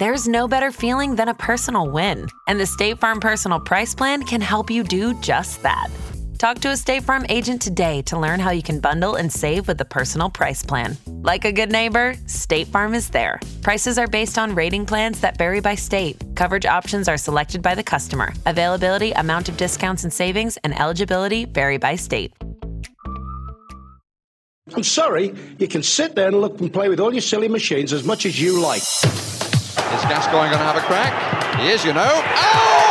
There's no better feeling than a personal win, and the State Farm Personal Price Plan can help you do just that. Talk to a State Farm agent today to learn how you can bundle and save with the Personal Price Plan. Like a good neighbor, State Farm is there. Prices are based on rating plans that vary by state. Coverage options are selected by the customer. Availability, amount of discounts and savings, and eligibility vary by state. I'm sorry, you can sit there and look and play with all your silly machines as much as you like. Is Gascoigne going to have a crack? He is, you know. Oh,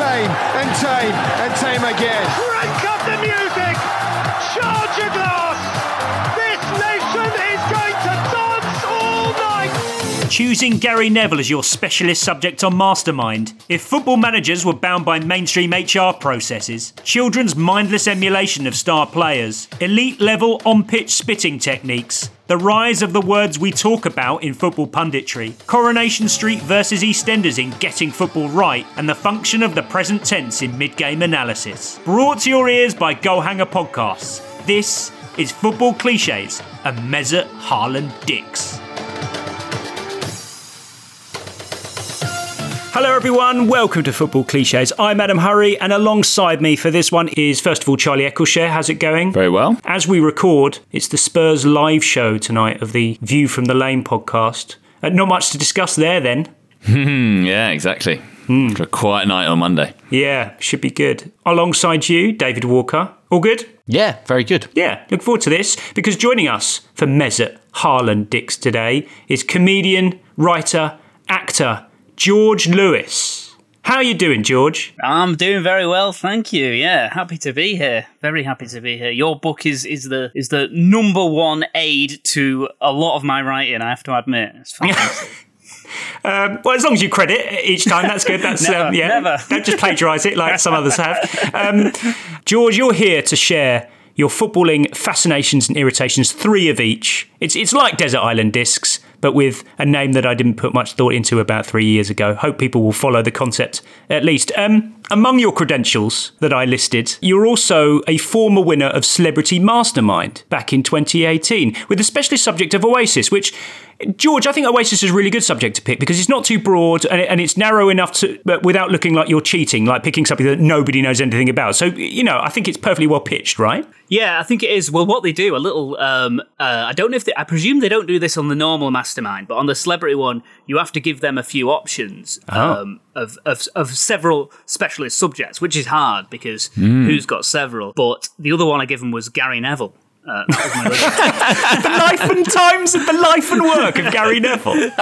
tame and tame and tame again. Choosing Gary Neville as your specialist subject on Mastermind. If football managers were bound by mainstream HR processes, children's mindless emulation of star players, elite level on pitch spitting techniques, the rise of the words we talk about in football punditry, Coronation Street versus EastEnders in getting football right, and the function of the present tense in mid game analysis. Brought to your ears by Goalhanger Podcasts. This is Football Cliches and Mesut Haaland Dicks. Hello, everyone. Welcome to Football Cliches. I'm Adam Hurrey, and alongside me for this one is, first of all, Charlie Eccleshare. How's it going? Very well. As we record, it's the Spurs live show tonight of the View from the Lane podcast. Uh, not much to discuss there, then. Hmm, yeah, exactly. For a quiet night on Monday. Yeah, should be good. Alongside you, David Walker. All good? Yeah, very good. Yeah, look forward to this because joining us for Mesut Haaland Dicks today is comedian, writer, actor George Lewis. How are you doing, George? I'm doing very well, thank you. Yeah, happy to be here. Very happy to be here. Your book is is the is the number one aid to a lot of my writing. I have to admit, it's fantastic. Um, well, as long as you credit each time, that's good. That's Never, um, yeah. never. Don't just plagiarise it like some others have. Um, George, you're here to share your footballing fascinations and irritations, three of each. It's it's like Desert Island Discs, but with a name that I didn't put much thought into about three years ago. Hope people will follow the concept at least. Um, among your credentials that I listed, you're also a former winner of Celebrity Mastermind back in 2018 with the specialist subject of Oasis, which George, I think Oasis is a really good subject to pick because it's not too broad and, and it's narrow enough to, but without looking like you're cheating, like picking something that nobody knows anything about. So, you know, I think it's perfectly well pitched, right? Yeah, I think it is. Well, what they do, a little, um, uh, I don't know if they, I presume they don't do this on the normal mastermind, but on the celebrity one, you have to give them a few options Oh. um, of, of, of several specialist subjects, which is hard because Mm. who's got several? But the other one I gave them was Gary Neville. Uh, that was my other- the life and times of the life and work of Gary Neville.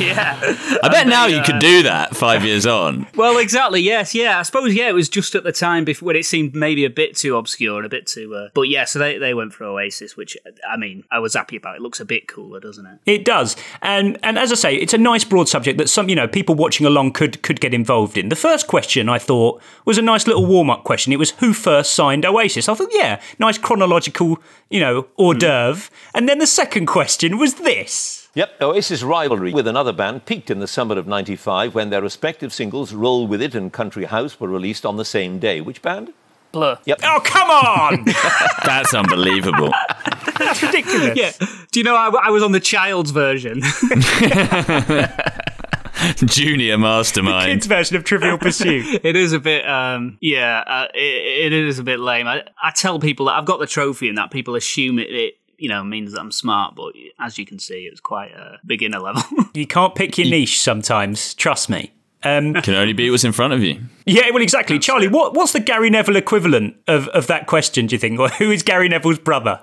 yeah. I bet And now they, you uh, could do that five years on. Well, exactly. Yes, yeah. I suppose yeah. It was just at the time before when it seemed maybe a bit too obscure and a bit too. Uh, but yeah, so they, they went for Oasis, which I mean, I was happy about. It looks a bit cooler, doesn't it? It does, and and as I say, it's a nice broad subject that some you know people watching along could could get involved in. The first question I thought was a nice little warm up question. It was who first signed Oasis. I thought, yeah, nice chronological, you know, hors hmm. d'oeuvre. And then the second question was this. Yep, Oasis rivalry with another band peaked in the summer of 95 when their respective singles Roll With It and Country House were released on the same day. Which band? Blur. Yep. Oh, come on! That's unbelievable. That's ridiculous. Yeah. Do you know I, I was on the child's version? Junior mastermind. Kids version of Trivial Pursuit. it is a bit, um, yeah, uh, it, it is a bit lame. I, I tell people that I've got the trophy and that people assume it, it you know, means that I'm smart, but as you can see, it was quite a beginner level. you can't pick your niche sometimes, trust me. Um, Can only be what's in front of you. Yeah, well, exactly. Charlie, what, what's the Gary Neville equivalent of, of that question, do you think? Or who is Gary Neville's brother?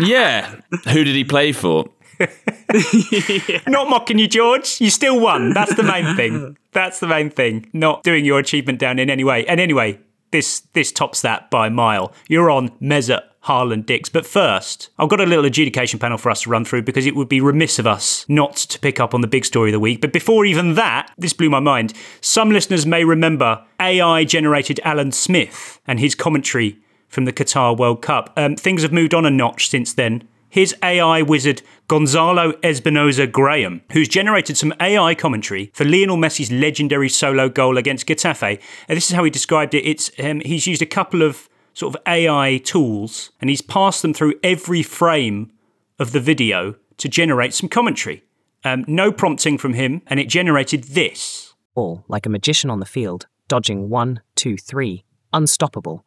yeah. Who did he play for? Not mocking you, George. You still won. That's the main thing. That's the main thing. Not doing your achievement down in any way. And anyway, this this tops that by a mile. You're on Mesut Haaland Dicks. But first, I've got a little adjudication panel for us to run through because it would be remiss of us not to pick up on the big story of the week. But before even that, this blew my mind. Some listeners may remember AI generated Alan Smith and his commentary from the Qatar World Cup. Um, things have moved on a notch since then. His AI wizard Gonzalo Espinoza Graham, who's generated some AI commentary for Lionel Messi's legendary solo goal against Getafe. And this is how he described it. It's um, he's used a couple of sort of AI tools and he's passed them through every frame of the video to generate some commentary. Um, no prompting from him, and it generated this. All like a magician on the field, dodging one, two, three, unstoppable.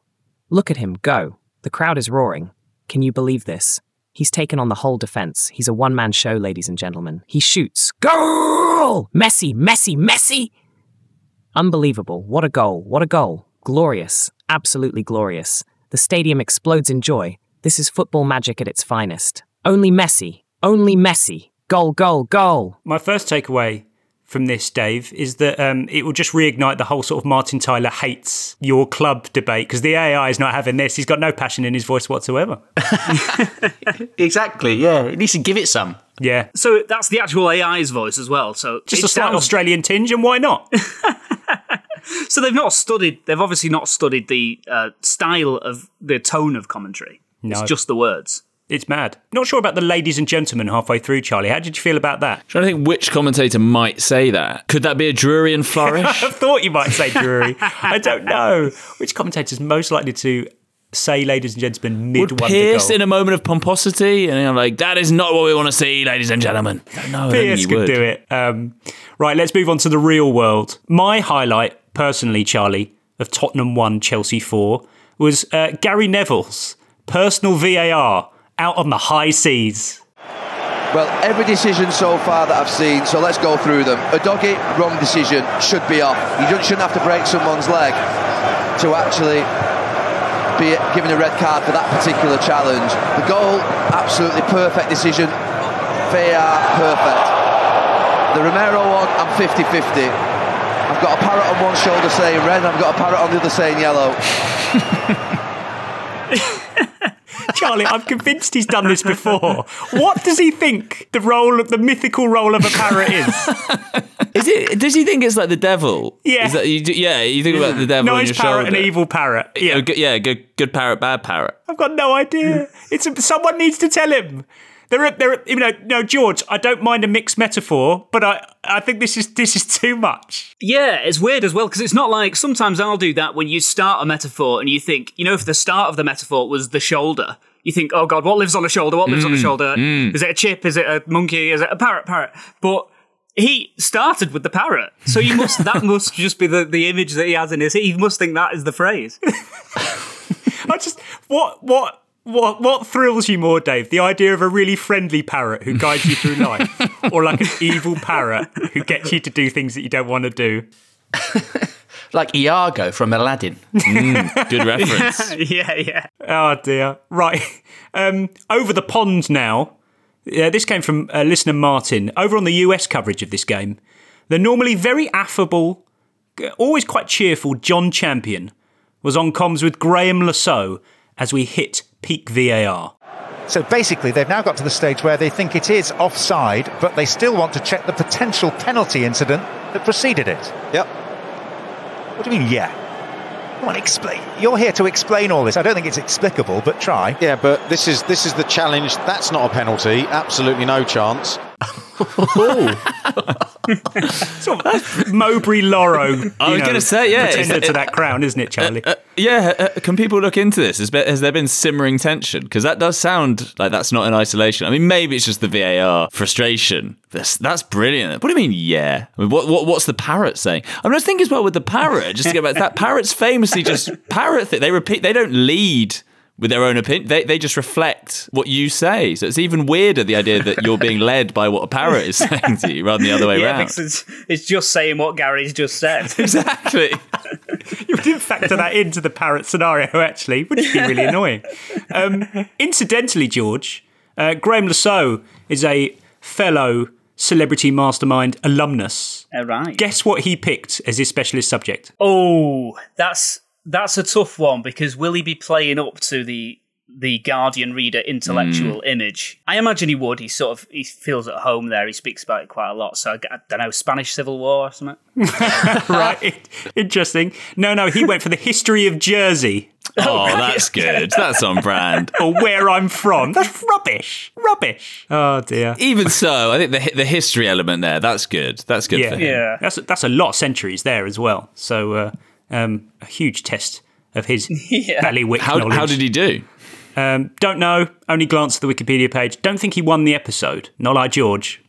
Look at him go. The crowd is roaring. Can you believe this? He's taken on the whole defense. He's a one man show, ladies and gentlemen. He shoots. Goal! Messi, Messi, Messi! Unbelievable. What a goal. What a goal. Glorious. Absolutely glorious. The stadium explodes in joy. This is football magic at its finest. Only Messi. Only Messi. Goal, goal, goal. My first takeaway from this, Dave, is that um, it will just reignite the whole sort of Martin Tyler hates your club debate because the AI is not having this. He's got no passion in his voice whatsoever. exactly, yeah. He needs to give it some. Yeah. So that's the actual AI's voice as well. So just a slight sounds... Australian tinge, and why not? so they've not studied. They've obviously not studied the uh, style of the tone of commentary. No. It's just the words. It's mad. Not sure about the ladies and gentlemen halfway through, Charlie. How did you feel about that? i trying to think which commentator might say that. Could that be a Drury and Flourish? I thought you might say Drury. I don't know. Which commentator is most likely to say, ladies and gentlemen, mid Would Pierce in a moment of pomposity, and I'm like, that is not what we want to see, ladies and gentlemen. No, Pierce could would. do it. Um, right, let's move on to the real world. My highlight, personally, Charlie, of Tottenham 1, Chelsea 4, was uh, Gary Neville's personal VAR out on the high seas. Well, every decision so far that I've seen, so let's go through them. Udogie, wrong decision, should be off. You shouldn't have to break someone's leg to actually be given a red card for that particular challenge. The goal, absolutely perfect decision. VAR, perfect. The Romero one, I'm 50 50. I've got a parrot on one shoulder saying red, and I've got a parrot on the other saying yellow. Charlie, I'm convinced he's done this before. What does he think the role of the mythical role of a parrot is? Is it? Does he think it's like the devil? Yeah, that, you, yeah. You think about the devil nice on your parrot shoulder. and evil parrot. Yeah, good, yeah. Good, good parrot, bad parrot. I've got no idea. It's a, someone needs to tell him. There are, there are, you know, no, George. I don't mind a mixed metaphor, but I, I think this is this is too much. Yeah, it's weird as well because it's not like sometimes I'll do that when you start a metaphor and you think, you know, if the start of the metaphor was the shoulder, you think, oh god, what lives on a shoulder? What lives mm, on a shoulder? Mm. Is it a chip? Is it a monkey? Is it a parrot? Parrot. But he started with the parrot, so you must that must just be the, the image that he has in his. He must think that is the phrase. I just what what what what thrills you more, Dave? The idea of a really friendly parrot who guides you through life, or like an evil parrot who gets you to do things that you don't want to do? Like Iago from Aladdin. Mm, good reference. yeah, yeah. Oh dear. Right. Um, over the pond now. Yeah, this came from uh, listener Martin. Over on the US coverage of this game, the normally very affable, always quite cheerful John Champion was on comms with Graeme Le Saux as we hit peak VAR. So basically, they've now got to the stage where they think it is offside, but they still want to check the potential penalty incident that preceded it. Yep. What do you mean, yeah? Come on, explain. You're here to explain all this. I don't think it's explicable, but try. Yeah, but this is this is the challenge. That's not a penalty. Absolutely no chance. sort of Mowbray Laurel. I was going to say, yeah, pretender to that crown, isn't it, Charlie? Uh, yeah, uh, can people look into this? Has, has there been simmering tension? Because that does sound like that's not in isolation. I mean, maybe it's just the VAR frustration. That's, that's brilliant. What do you mean, yeah? I mean, what, what what's the parrot saying? I mean, I was thinking as well with the parrot, just to get back that, parrots famously just parrot thing. They repeat, they don't lead with their own opinion. They, they just reflect what you say. So it's even weirder the idea that you're being led by what a parrot is saying to you rather than the other way yeah, around. it's, it's just saying what Gary's just said. exactly. you didn't factor that into the parrot scenario, actually, which would be really annoying. Um, incidentally, George, uh, Graeme Le Saux is a fellow celebrity mastermind alumnus. All right. Guess what he picked as his specialist subject? Oh, that's that's a tough one because will he be playing up to the the Guardian reader intellectual image? I imagine he would. He sort of he feels at home there. He speaks about it quite a lot. So I, I don't know, Spanish Civil War or something. right, interesting. No, no, he went for the history of Jersey. Oh, that's good. That's on brand. or where I'm from. That's rubbish. Rubbish. Oh dear. Even so, I think the the history element there that's good. That's good yeah, for him. That's that's a lot of centuries there as well. So uh, um, a huge test of his Yeah. ballywick How, knowledge. how did he do? Um, don't know. Only glanced at the Wikipedia page. Don't think he won the episode. Not like George.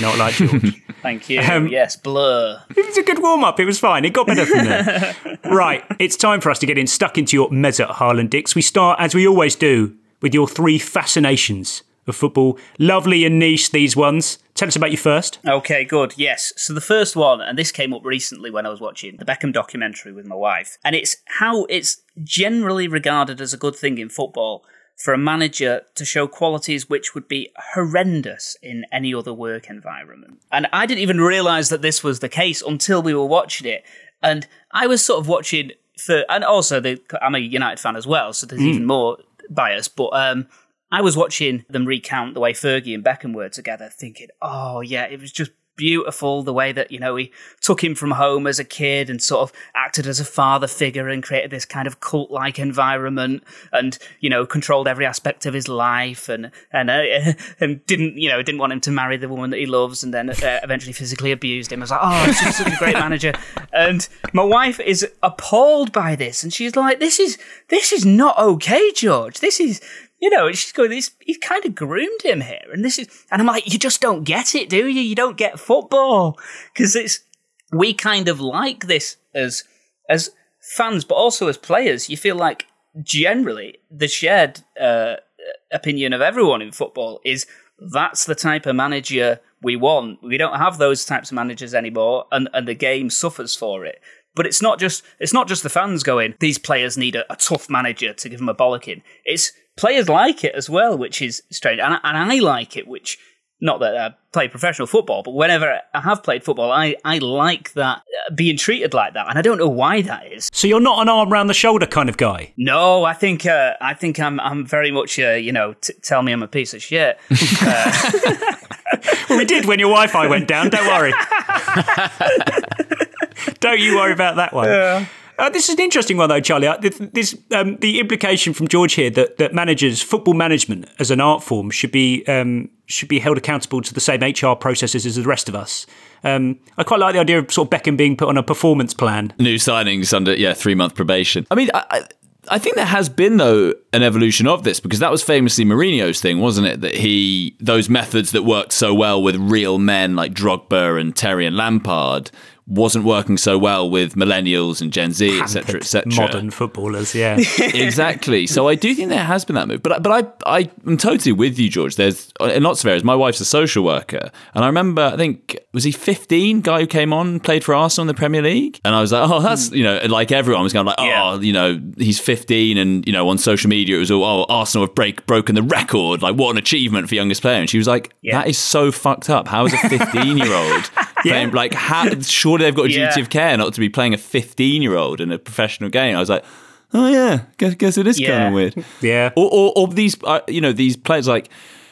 Not like George. Thank you. Um, yes, blur. it was a good warm up. It was fine. It got better from there. right. It's time for us to get in stuck into your Mesut Haaland Dicks. We start as we always do with your three fascinations of football. Lovely and niche these ones. Tell us about you first. Okay, good. Yes. So the first one, and this came up recently when I was watching the Beckham documentary with my wife, and it's how it's generally regarded as a good thing in football for a manager to show qualities which would be horrendous in any other work environment. And I didn't even realize that this was the case until we were watching it. And I was sort of watching for, and also the, I'm a United fan as well, so there's Mm. even more bias. But um, I was watching them recount the way Fergie and Beckham were together, thinking, oh, yeah, it was just beautiful the way that, you know, he took him from home as a kid and sort of acted as a father figure and created this kind of cult like environment and, you know, controlled every aspect of his life and, and, uh, and didn't, you know, didn't want him to marry the woman that he loves and then uh, eventually physically abused him. I was like, oh, he's just such a great manager. And my wife is appalled by this and she's like, this is, this is not okay, George. This is, you know, she's going, this, he kind of groomed him here. And this is, and I'm like, you just don't get it, do you? You don't get football. Cause it's, we kind of like this as, as fans, but also as players. You feel like generally the shared, uh, opinion of everyone in football is that's the type of manager we want. We don't have those types of managers anymore, and, and the game suffers for it. But it's not just it's not just the fans going. These players need a, a tough manager to give them a bollocking. It's players like it as well, which is strange, and, I- and I like it. Which not that I play professional football, but whenever I have played football, I, I like that uh, being treated like that, and I don't know why that is. So you're not an arm round the shoulder kind of guy. No, I think uh, I think I'm I'm very much uh, you know t- tell me I'm a piece of shit. Well, we did when your Wi-Fi went down. Don't worry. don't you worry about that one. Uh, this is an interesting one, though, Charlie. Uh, This, um, the implication from George here that, that managers, football management as an art form, should be um, should be held accountable to the same HR processes as the rest of us. Um, I quite like the idea of sort of Beckham being put on a performance plan. New signings under yeah three month probation. I mean, I, I I think there has been though an evolution of this because that was famously Mourinho's thing, wasn't it? That he those methods that worked so well with real men like Drogba and Terry and Lampard wasn't working so well with millennials and Gen Z, etc., etc. Modern footballers, yeah. exactly. So I do think there has been that move, but but I I am totally with you, George. There's in lots of areas. My wife's a social worker, and I remember I think was he 15, guy who came on played for Arsenal in the Premier League, and I was like, oh, that's hmm. you know, like everyone was going like, oh, you know, he's 15, and you know, on social media it was all, oh, Arsenal have break broken the record, like what an achievement for youngest player, and she was like, that is so fucked up. How is a 15 year old? Yeah. Like, how, surely they've got a duty Yeah. of care not to be playing a 15 year old in a professional game. I was like, oh yeah, guess, guess it is kind of weird. Yeah. Or, or, or these, uh, you know, these players like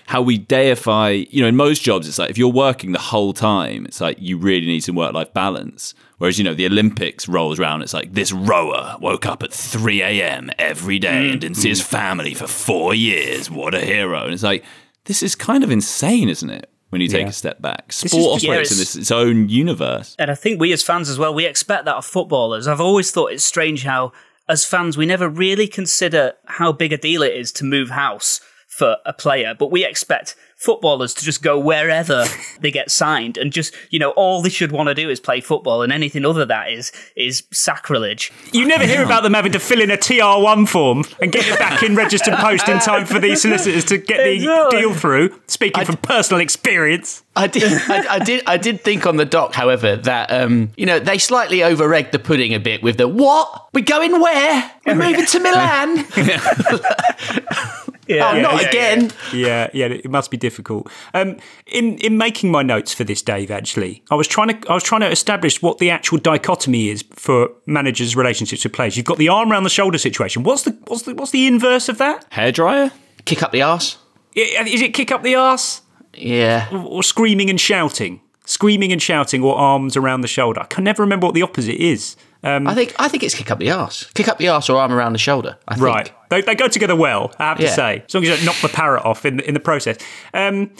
how we deify, you know, in most jobs, it's like if you're working the whole time, it's like you really need some work life balance. Whereas, you know, the Olympics rolls around, it's like this rower woke up at 3 a.m. every day and didn't see his family for four years. What a hero. And it's like, this is kind of insane, isn't it? When you take Yeah. a step back. Sport just- operates Yeah, in this, its own universe. And I think we as fans as well, we expect that of footballers. I've always thought it's strange how, as fans, we never really consider how big a deal it is to move house for a player, but we expect footballers to just go wherever they get signed and just, you know, all they should want to do is play football and anything other than that is is sacrilege. You never hear about them having to fill in a TR1 form and get it back in registered post in time for the solicitors to get the Exactly. deal through. Speaking from personal experience. I did, I, I did, I did think on the dock, however, that um, you know they slightly over egged the pudding a bit with the what? We're going where? We're moving to Milan. oh, not again. Yeah, yeah, it must be difficult. Um, in in making my notes for this, Dave, actually, I was trying to I was trying to establish what the actual dichotomy is for managers' relationships with players. You've got the arm around the shoulder situation. What's the what's the what's the inverse of that? Hairdryer? Kick up the arse. Is it kick up the arse? Yeah. Or, or screaming and shouting, screaming and shouting, or arms around the shoulder. I can never remember what the opposite is. Um, I think I think it's kick up the arse. Kick up the arse or arm around the shoulder. I think. Right. They, they go together well, I have to say, as long as you don't knock the parrot off in, in the process. Um,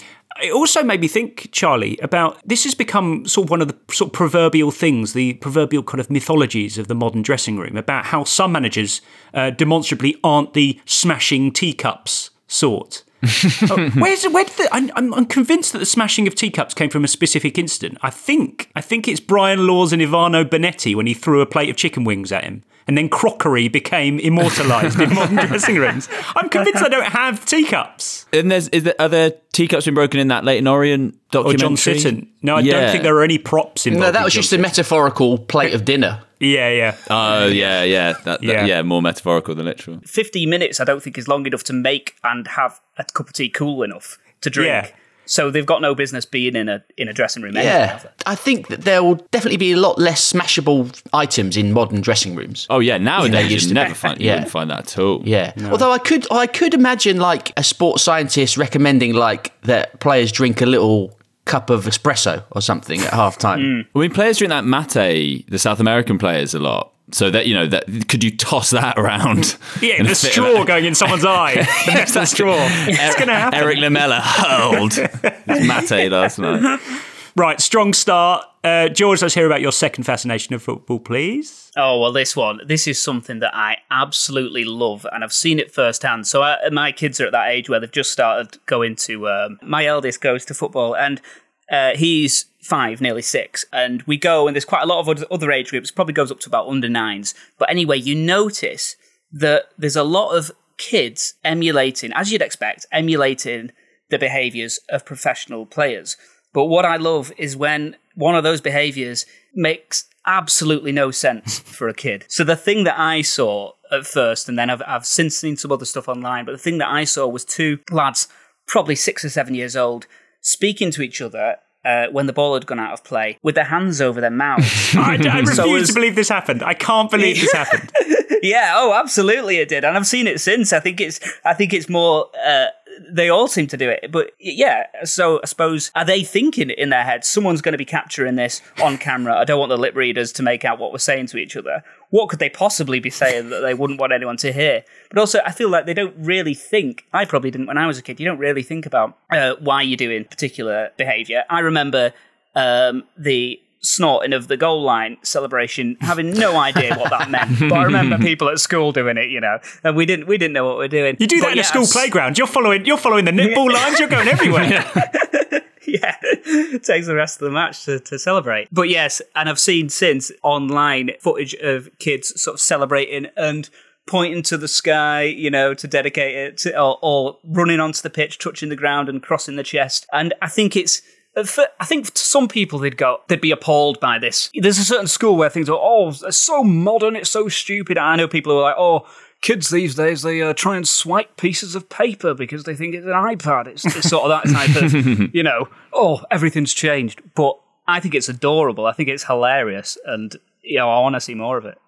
it also made me think, Charlie, about this has become sort of one of the sort of proverbial things, the proverbial kind of mythologies of the modern dressing room, about how some managers uh, demonstrably aren't the smashing teacups sort. Oh, where's where did the, I'm, I'm, I'm convinced that the smashing of teacups came from a specific incident. I think I think it's Brian Laws and Ivano Bonetti when he threw a plate of chicken wings at him, and then crockery became immortalised in modern dressing rooms. I'm convinced I don't have teacups. And there's is there, are there teacups been broken in that late Leyton Orient Or? John Sitton. No, I Yeah. don't think there are any props involved. No, that was John just a metaphorical plate of dinner. Yeah, yeah. Oh yeah, yeah, that, that- Yeah. yeah, more metaphorical than literal. 15 minutes, I don't think is long enough to make and have a cup of tea cool enough to drink. Yeah. So they've got no business being in a in a dressing room. anyway, Yeah, I think that there will definitely be a lot less smashable items in modern dressing rooms. Oh yeah, nowadays there you used to never be. find you Yeah. wouldn't find that at all. Yeah. Although I could, I could imagine like a sports scientist recommending like that players drink a little cup of espresso or something at half time. Mm. I mean, players drink that mate, the South American players, a lot. So that you know that could you toss that around? Yeah, the fit of- straw going in someone's eye. The metal straw. It's going to happen. Erik Lamela hurled his mate last night. Right, strong start. Uh, George, let's hear about your second fascination of football, please. Oh well, this one, this is something that I absolutely love, and I've seen it firsthand. So I, my kids are at that age where they've just started going to. Um, my eldest goes to football, and uh, he's five, nearly six, and we go, and there's quite a lot of other- other age groups. Probably goes up to about under nines, but anyway, you notice that there's a lot of kids emulating, as you'd expect, emulating the behaviours of professional players. But what I love is when one of those behaviours makes absolutely no sense for a kid. So the thing that I saw at first, and then I've, I've since seen some other stuff online, but the thing that I saw was two lads, probably six or seven years old, speaking to each other. Uh, when the ball had gone out of play, with their hands over their mouths. I, I refuse So as- to believe this happened. I can't believe this happened. yeah, oh, absolutely, it did, and I've seen it since. I think it's, I think it's more. Uh, they all seem to do it, but yeah. So I suppose are they thinking in their heads? Someone's going to be capturing this on camera. I don't want the lip readers to make out what we're saying to each other. What could they possibly be saying that they wouldn't want anyone to hear? But also, I feel like they don't really think. I probably didn't when I was a kid. You don't really think about uh, why you're doing particular behaviour. I remember um, the snorting of the goal line celebration, having no idea what that meant. But I remember people at school doing it, you know, and we didn't we didn't know what we are doing. You do that But in yeah, a school playground. You're following. You're following the netball lines. You're going everywhere. yeah, it takes the rest of the match to, to celebrate. But yes, and I've seen since online footage of kids sort of celebrating and pointing to the sky, you know, to dedicate it, to, or, or running onto the pitch, touching the ground and crossing the chest. And I think it's. For- I think to some people they'd go, they'd be appalled by this. There's a certain school where things are, oh, it's so modern, it's so stupid. I know people who are like, oh, kids these days they uh, try and swipe pieces of paper because they think it's an iPad. It's, it's sort of that type of, you know, oh, everything's changed. But I think it's adorable. I think it's hilarious, and you know, I want to see more of it.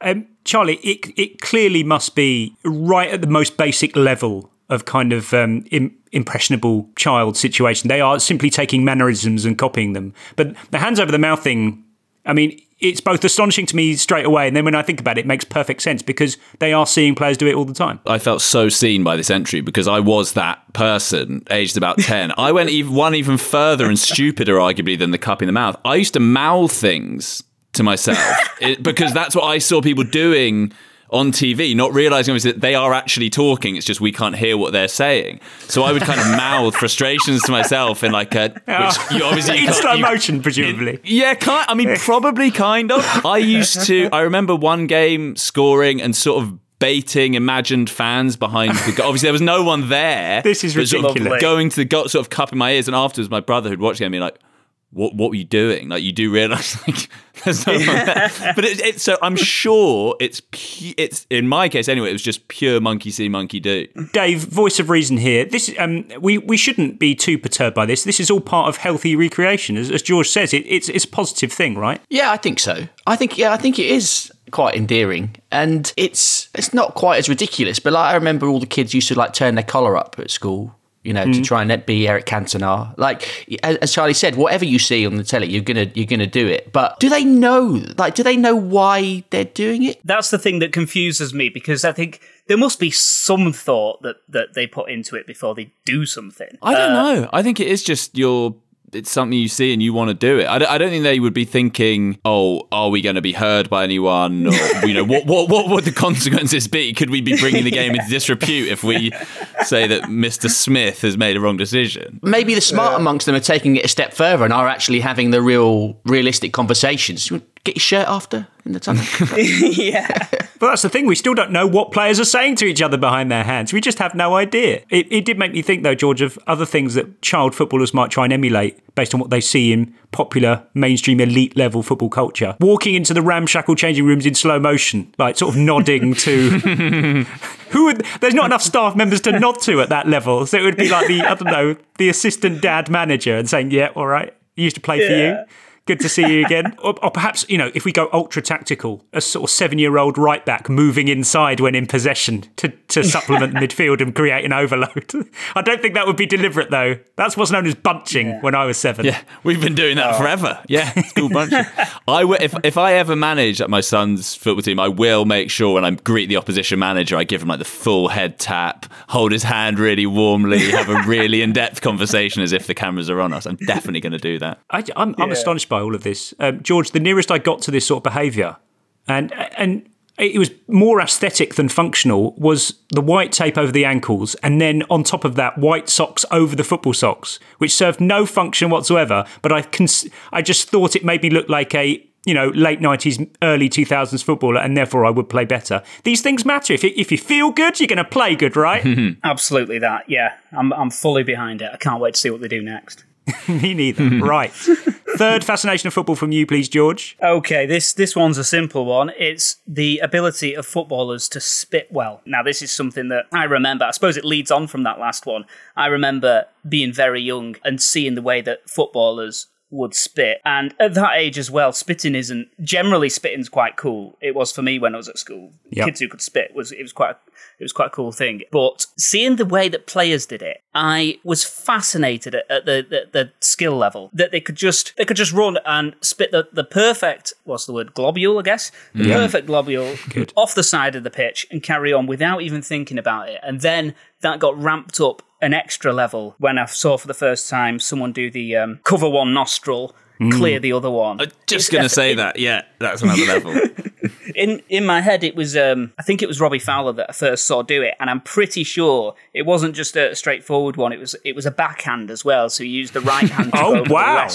Um, Charlie, it it clearly must be right at the most basic level of kind of um, im- impressionable child situation. They are simply taking mannerisms and copying them. But the hands over the mouth thing, I mean, it's both astonishing to me straight away, and then when I think about it, it makes perfect sense because they are seeing players do it all the time. I felt so seen by this entry because I was that person, aged about 10. I went even, one even further and stupider, arguably, than the cup in the mouth. I used to mouth things to myself it, because that's what I saw people doing on TV, not realizing obviously that they are actually talking. It's just we can't hear what they're saying. So I would kind of mouth frustrations to myself in like a, which you obviously in slow motion, presumably. yeah, kind. I mean, probably kind of. I used to. I remember one game scoring and sort of baiting imagined fans behind the goal. Obviously, there was no one there. This is but sort of ridiculous. Going to the goal, sort of cupping my ears, and afterwards, my brother who'd watched the game, be like. What what were you doing? Like you do realize like there's no one there. But it, it, so I'm sure it's pu- it's in my case anyway. It was just pure monkey see monkey do. Dave, voice of reason here. This um, we we shouldn't be too perturbed by this. This is all part of healthy recreation, as, as George says. It, it's it's a positive thing, right? Yeah, I think so. I think yeah, I think it is quite endearing, and it's it's not quite as ridiculous. But like, I remember all the kids used to like turn their collar up at school. You know, to Mm. try and be Eric Cantona. Like as as Charlie said, whatever you see on the telly, you're gonna you're gonna do it. But do they know? Like, do they know why they're doing it? That's the thing that confuses me because I think there must be some thought that, that they put into it before they do something. I don't Uh, know. I think it is just your. It's something you see and you want to do it. I don't, I don't think they would be thinking, "Oh, are we going to be heard by anyone?" Or you know, what what what would the consequences be? Could we be bringing the game into disrepute if we say that Mr. Smith has made a wrong decision? Maybe the smart amongst them are taking it a step further and are actually having the real, realistic conversations. You want to get your shirt after in the tunnel. yeah. But that's the thing. We still don't know what players are saying to each other behind their hands. We just have no idea. It, it did make me think, though, George, of other things that child footballers might try and emulate based on what they see in popular mainstream elite level football culture. Walking into the ramshackle changing rooms in slow motion, like sort of nodding to who would. There's not enough staff members to nod to at that level, so it would be like the I don't know the assistant dad manager and saying, "Yeah, all right, he used to play for you." Good to see you again. Or, or perhaps, you know, if we go ultra tactical, a sort of seven year old right back moving inside when in possession to, to supplement the midfield and create an overload. I don't think that would be deliberate, though. That's what's known as bunching when I was seven. Yeah, we've been doing that oh. forever. Yeah, school bunching. I w- if if I ever manage at my son's football team, I will make sure when I greet the opposition manager, I give him like the full head tap, hold his hand really warmly, have a really in depth conversation as if the cameras are on us. I'm definitely going to do that. I, am I'm Yeah. astonished by all of this, um, George. The nearest I got to this sort of behaviour, and and it was more aesthetic than functional, was the white tape over the ankles, and then on top of that, white socks over the football socks, which served no function whatsoever. But I cons- I just thought it made me look like a you know late nineties, early two thousands footballer, and therefore I would play better. These things matter. If if you feel good, you're going to play good, right? Absolutely that. Yeah, I'm I'm fully behind it. I can't wait to see what they do next. Me neither. right. Third fascination of football from you, please, George. Okay, this this one's a simple one. It's the ability of footballers to spit well. Now, this is something that I remember. I suppose it leads on from that last one. I remember being very young and seeing the way that footballers would spit. And at that age as well, spitting isn't generally spitting's quite cool. It was for me when I was at school. Yep. Kids who could spit was it was quite it was quite a cool thing. But seeing the way that players did it, I was fascinated at, at the, the the skill level that they could just they could just run and spit the, the perfect what's the word globule I guess the Yeah. perfect globule off the side of the pitch and carry on without even thinking about it. And then that got ramped up an extra level when I saw for the first time someone do the um, cover one nostril, Mm. clear the other one. I'm Just going to say that. Yeah, that's another level. in in my head it was um I think it was Robbie Fowler that I first saw do it and I'm pretty sure it wasn't just a straightforward one it was it was a backhand as well so he used the right hand to Oh, go over wow.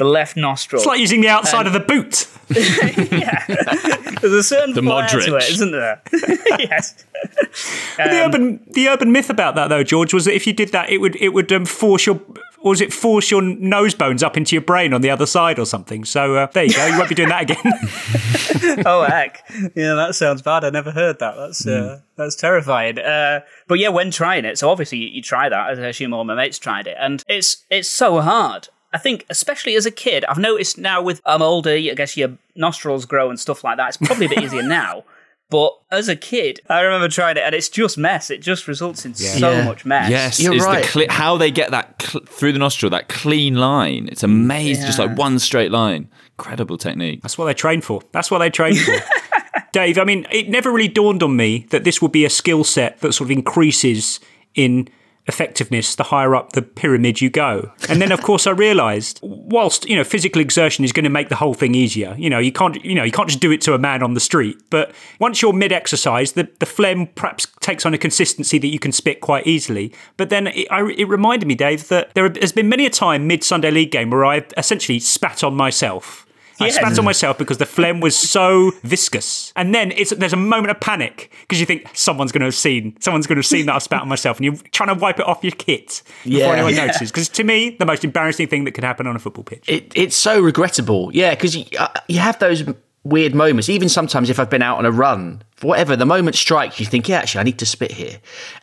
The, left, nostril It's like using the outside And of the boot. yeah, there's a certain The flair to Modric. it isn't there yes But the urban the urban myth about that though, George, was that if you did that, it would it would um, force your or was it force your nose bones up into your brain on the other side or something? So uh, there you go. You won't be doing that again. oh heck yeah that sounds bad I never heard that that's uh, that's terrifying uh, but yeah when trying it so obviously you, you try that I assume all my mates tried it and it's it's so hard I think especially as a kid I've noticed now with I'm older I guess your nostrils grow and stuff like that it's probably a bit easier now But as a kid, I remember trying it, and it's just mess. It just results in so Yeah. much mess. Yes, You're it's right. The cle- how they get that cl- through the nostril, that clean line. It's amazing, just like one straight line. Incredible technique. That's what they train for. That's what they train for. Dave, I mean, it never really dawned on me that this would be a skill set that sort of increases in effectiveness the higher up the pyramid you go. And then of course I realized whilst, you know, physical exertion is going to make the whole thing easier. You know, you can't you know, you can't just do it to a man on the street, but once you're mid exercise, the the phlegm perhaps takes on a consistency that you can spit quite easily. But then it, I, it reminded me Dave that there has been many a time mid Sunday league game where I essentially spat on myself. I Yes. spat on myself because the phlegm was so viscous. And then it's there's a moment of panic because you think someone's going to have seen, someone's going to have seen that I spat on myself, and you're trying to wipe it off your kit before Yeah. anyone Yeah. notices. Because to me, the most embarrassing thing that could happen on a football pitch. It, it's so regrettable. Yeah, because you, uh, you have those weird moments. Even sometimes if I've been out on a run, whatever, the moment strikes, you think, yeah, actually, I need to spit here.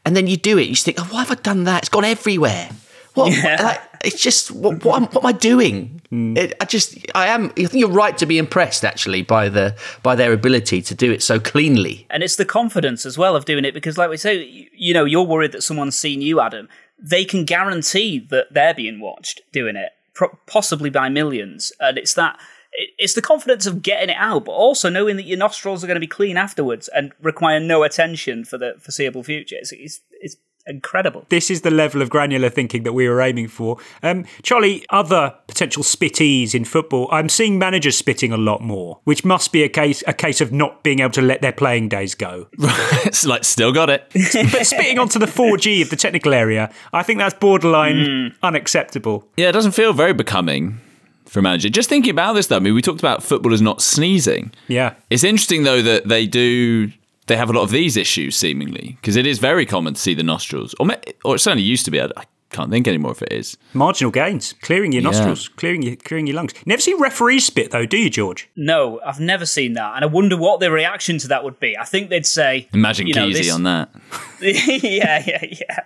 And then you do it. You think, oh, why have I done that? It's gone everywhere. What? like, it's just, what, what, am, what am I doing? Hmm. It, I just, I am, I think you're right to be impressed, actually, by, the, by their ability to do it so cleanly. And it's the confidence as well of doing it because, like we say, you, you know, you're worried that someone's seen you, Adam. They can guarantee that they're being watched doing it, pro- possibly by millions. And it's that. it- It's the confidence of getting it out, but also knowing that your nostrils are going to be clean afterwards and require no attention for the foreseeable future. It's, it's, it's incredible. This is the level of granular thinking that we were aiming for. Um, Charlie, other potential spittees in football, I'm seeing managers spitting a lot more, which must be a case a case of not being able to let their playing days go. it's like still got it. but spitting onto the 4G of the technical area, I think that's borderline unacceptable. Yeah, it doesn't feel very becoming for a manager. Just thinking about this, though, I mean, we talked about footballers not sneezing. Yeah. It's interesting, though, that they do. They have a lot of these issues, seemingly, because it is very common to see the nostrils, or, or it certainly used to be. I, I can't think anymore if it is. Marginal gains, clearing your Yeah. nostrils, clearing your clearing your lungs. Never see referees spit though, do you, George? No, I've never seen that, and I wonder what their reaction to that would be. I think they'd say, Imagine you Keezy this- on that. yeah, yeah, yeah.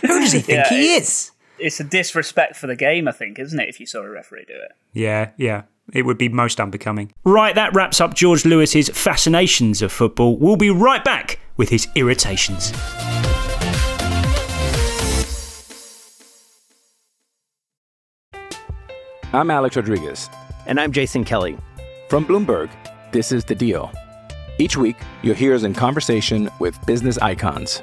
Who does he think he is? It's a disrespect for the game, I think, isn't it? If you saw a referee do it. Yeah, yeah. It would be most unbecoming. Right, that wraps up George Lewis's fascinations of football. We'll be right back with his irritations. I'm Alex Rodriguez. And I'm Jason Kelly. From Bloomberg, this is The Deal. Each week, you'll hear us in conversation with business icons.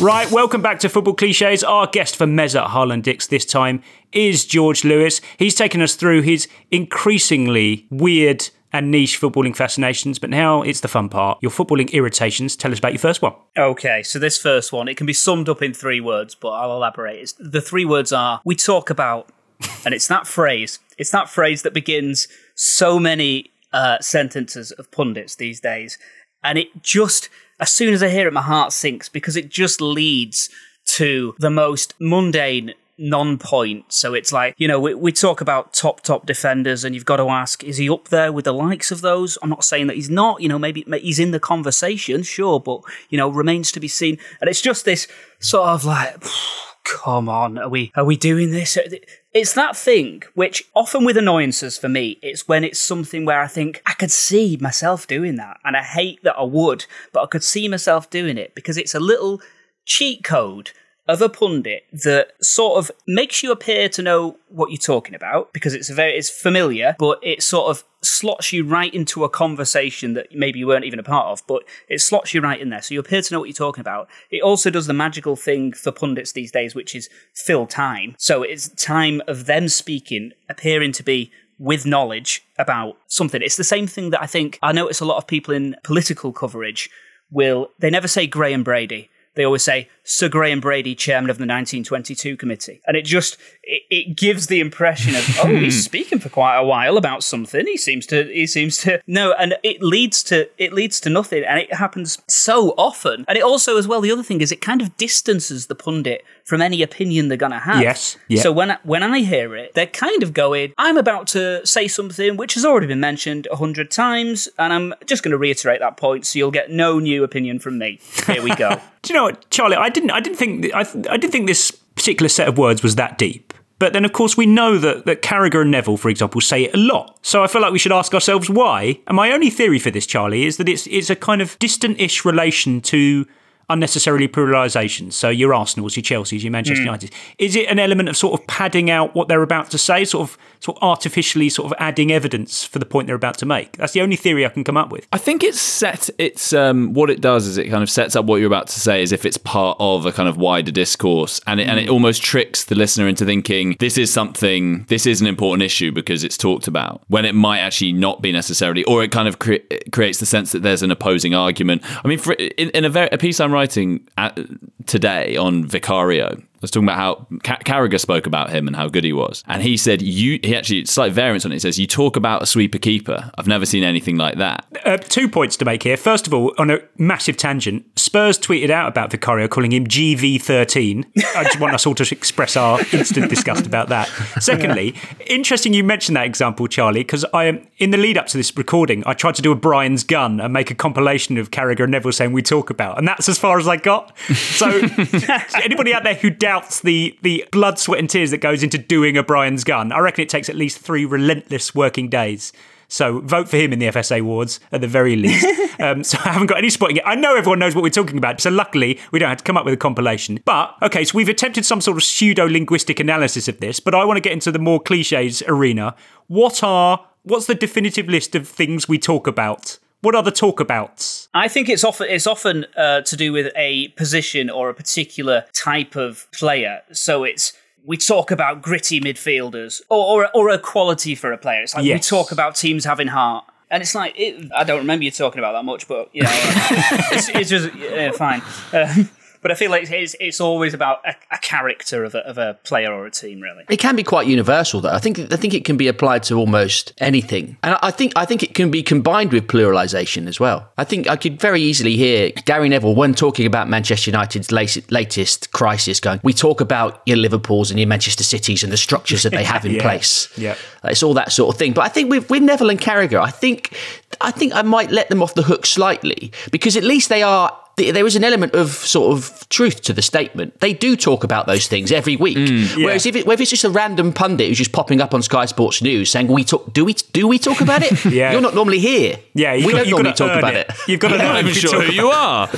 Right, welcome back to Football Cliches. Our guest for Mesut Haaland Dicks this time is George Lewis. He's taken us through his increasingly weird and niche footballing fascinations, but now it's the fun part. Your footballing irritations. Tell us about your first one. Okay, so this first one, it can be summed up in three words, but I'll elaborate. It's, the three words are we talk about, and it's that phrase. It's that phrase that begins so many uh, sentences of pundits these days. And it just, as soon as I hear it, my heart sinks because it just leads to the most mundane non-point. So it's like, you know, we, we talk about top, top defenders and you've got to ask, is he up there with the likes of those? I'm not saying that he's not, you know, maybe he's in the conversation, sure, but, you know, remains to be seen. And it's just this sort of like, come on, are we, are we doing this? Uh, it's that thing which often with annoyances for me, it's when it's something where I think I could see myself doing that. And I hate that I would, but I could see myself doing it because it's a little cheat code of a pundit that sort of makes you appear to know what you're talking about because it's very it's familiar, but it sort of slots you right into a conversation that maybe you weren't even a part of, but it slots you right in there. So you appear to know what you're talking about. It also does the magical thing for pundits these days, which is fill time. So it's time of them speaking, appearing to be with knowledge about something. It's the same thing that I think I notice a lot of people in political coverage will they never say Graham Brady. They always say Sir Graham Brady, chairman of the 1922 committee, and it just it, it gives the impression of oh, he's hmm. speaking for quite a while about something. He seems to he seems to no, and it leads to it leads to nothing, and it happens so often. And it also, as well, the other thing is it kind of distances the pundit from any opinion they're gonna have. Yes, yeah. So when I, when I hear it, they're kind of going, I'm about to say something which has already been mentioned a hundred times, and I'm just going to reiterate that point, so you'll get no new opinion from me. Here we go. Do you know what, Charlie? I didn't. I didn't think. I, I didn't think this particular set of words was that deep. But then, of course, we know that, that Carragher and Neville, for example, say it a lot. So I feel like we should ask ourselves why. And my only theory for this, Charlie, is that it's it's a kind of distant-ish relation to unnecessarily pluralisation. So your Arsenals, your Chelseas, your Manchester mm. United. Is it an element of sort of padding out what they're about to say, sort of sort of artificially sort of adding evidence for the point they're about to make? That's the only theory I can come up with. I think it's set. It's um, what it does is it kind of sets up what you're about to say as if it's part of a kind of wider discourse, and it, and it almost tricks the listener into thinking this is something, this is an important issue because it's talked about when it might actually not be necessarily, or it kind of cre- creates the sense that there's an opposing argument. I mean, for, in, in a, very, a piece I'm writing at, today on Vicario. I was talking about how Ca- Carragher spoke about him and how good he was, and he said you. He actually slight variance on it. He says you talk about a sweeper keeper. I've never seen anything like that. Uh, two points to make here. First of all, on a massive tangent, Spurs tweeted out about Vicario, calling him GV13. I just want us all to express our instant disgust about that. Secondly, interesting you mentioned that example, Charlie, because I am in the lead up to this recording. I tried to do a Brian's gun and make a compilation of Carragher and Neville saying we talk about, and that's as far as I got. So, anybody out there who doubts the the blood, sweat, and tears that goes into doing a Brian's gun, I reckon it takes at least three relentless working days. So vote for him in the FSA awards at the very least. um, so I haven't got any spotting it. I know everyone knows what we're talking about. So luckily we don't have to come up with a compilation. But okay, so we've attempted some sort of pseudo linguistic analysis of this. But I want to get into the more cliches arena. What are what's the definitive list of things we talk about? What are the talkabouts? I think it's often it's often uh, to do with a position or a particular type of player. So it's we talk about gritty midfielders or or, or a quality for a player. It's like we talk about teams having heart. And it's like it, I don't remember you talking about that much, but you know, it's, it's just yeah, fine. Um, but I feel like it's, it's always about a, a character of a, of a player or a team, really. It can be quite universal, though. I think I think it can be applied to almost anything, and I think I think it can be combined with pluralization as well. I think I could very easily hear Gary Neville when talking about Manchester United's latest, latest crisis, going, "We talk about your Liverpool's and your Manchester Cities and the structures that they have in Yeah. place. Yeah. It's all that sort of thing." But I think with, with Neville and Carragher, I think I think I might let them off the hook slightly because at least they are there is an element of sort of truth to the statement. They do talk about those things every week. Mm. Whereas if, it, if it's just a random pundit who's just popping up on Sky Sports News saying, "We talk, do we do we talk about it? Yeah. You're not normally here. Yeah, you've we got- don't normally gotta talk about it. it. You've got to I'm not even sure who you are.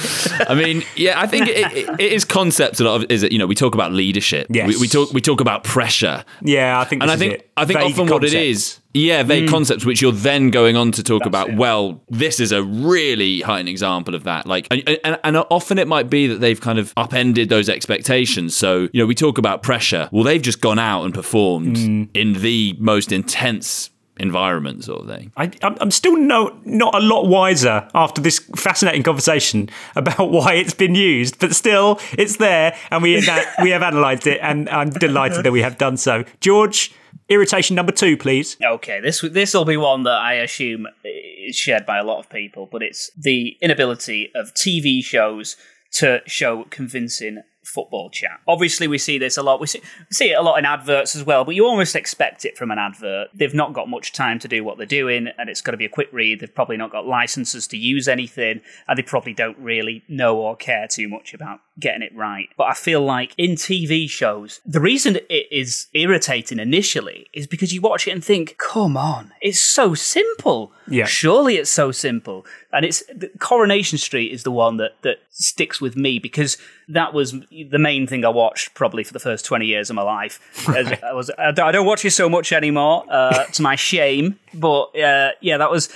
I mean, yeah, I think it, it, it is concepts a lot of is it you know we talk about leadership. Yes. We, we talk we talk about pressure. Yeah, I think. and I is think it. I think Vague often what it concepts. is, yeah, vague hmm. concepts which you're then going on to talk about. Well, this is a really heightened example of that. Like, and, and, and often it might be that they've kind of upended those expectations. So you know, we talk about pressure. Well, they've just gone out and performed hmm. in the most intense environment, sort of thing. I, I'm I'm still no, not a lot wiser after this fascinating conversation about why it's been used, but still, it's there, and we we have analysed it, and I'm delighted that we have done so. George, irritation number two, please. Okay, this this will be one that I assume is shared by a lot of people, but it's the inability of TV shows to show convincing football chat. Obviously, we see this a lot. We see, see it a lot in adverts as well, but you almost expect it from an advert. They've not got much time to do what they're doing, and it's got to be a quick read. They've probably not got licenses to use anything, and they probably don't really know or care too much about getting it right. But I feel like in TV shows, the reason it is irritating initially is because you watch it and think, come on, it's so simple. Yeah. Surely it's so simple. And it's the- Coronation Street is the one that, that sticks with me because that was the main thing I watched probably for the first 20 years of my life. As I, was, I don't watch it so much anymore, uh, to my shame. But uh, yeah, that was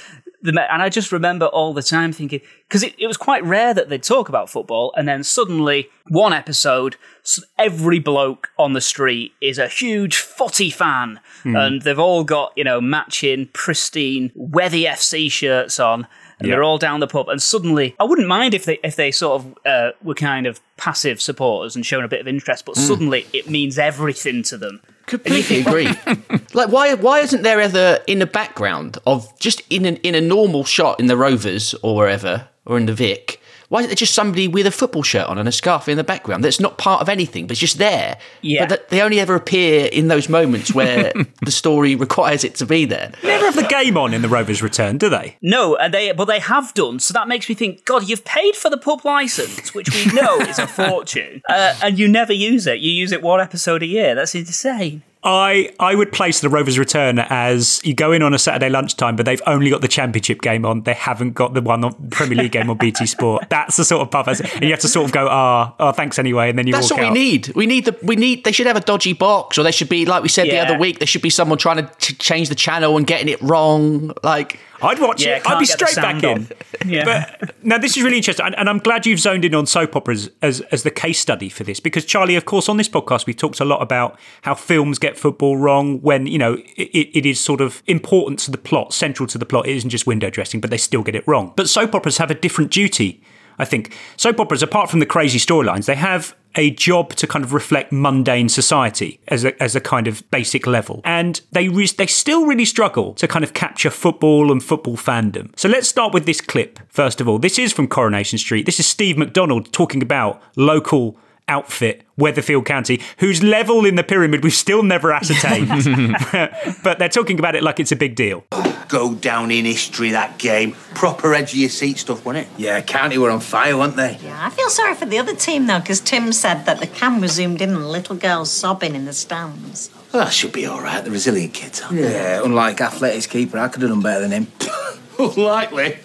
the, and I just remember all the time thinking, because it, it was quite rare that they'd talk about football, and then suddenly, one episode, every bloke on the street is a huge footy fan, mm. and they've all got, you know, matching, pristine, Wethy FC shirts on, and they're all down the pub. And suddenly, I wouldn't mind if they if they sort of uh, were kind of passive supporters and showing a bit of interest, but mm. suddenly it means everything to them. Completely agree. like, why why isn't there ever in the background of just in an, in a normal shot in the Rovers or wherever or in the Vic? Why isn't there just somebody with a football shirt on and a scarf in the background that's not part of anything, but it's just there? Yeah. But they only ever appear in those moments where the story requires it to be there. Never have the game on in the Rovers Return, do they? No, and they but they have done. So that makes me think, God, you've paid for the pub license, which we know is a fortune, uh, and you never use it. You use it one episode a year. That's insane. I I would place the Rovers Return as you go in on a Saturday lunchtime, but they've only got the Championship game on. They haven't got the one on Premier League game on BT Sport. That's the sort of pub, and you have to sort of go, ah, oh, oh, thanks anyway, and then you. That's what out. we need. We need the we need. They should have a dodgy box, or they should be like we said yeah. the other week. There should be someone trying to ch- change the channel and getting it wrong. Like I'd watch yeah, it. I'd be straight back in. yeah. But now this is really interesting, and, and, I'm glad you've zoned in on soap operas as, as the case study for this, because Charlie, of course, on this podcast we've talked a lot about how films get football wrong when you know it, it is sort of important to the plot, central to the plot. It isn't just window dressing, but they still get it wrong. But soap operas have a different duty. I think soap operas, apart from the crazy storylines, they have a job to kind of reflect mundane society as a, as a kind of basic level. And they re- they still really struggle to kind of capture football and football fandom. So let's start with this clip, first of all. This is from Coronation Street. This is Steve McDonald talking about local outfit, Weatherfield County, whose level in the pyramid we've still never ascertained. but they're talking about it like it's a big deal. Go down in history, that game. Proper edge of your seat stuff, wasn't it? Yeah, County were on fire, weren't they? Yeah, I feel sorry for the other team, though, because Tim said that the camera zoomed in on the little girls sobbing in the stands. Well, that should be all right. The resilient kids, aren't yeah, they? Yeah, unlike Athletics keeper, I could have done better than him. Unlikely.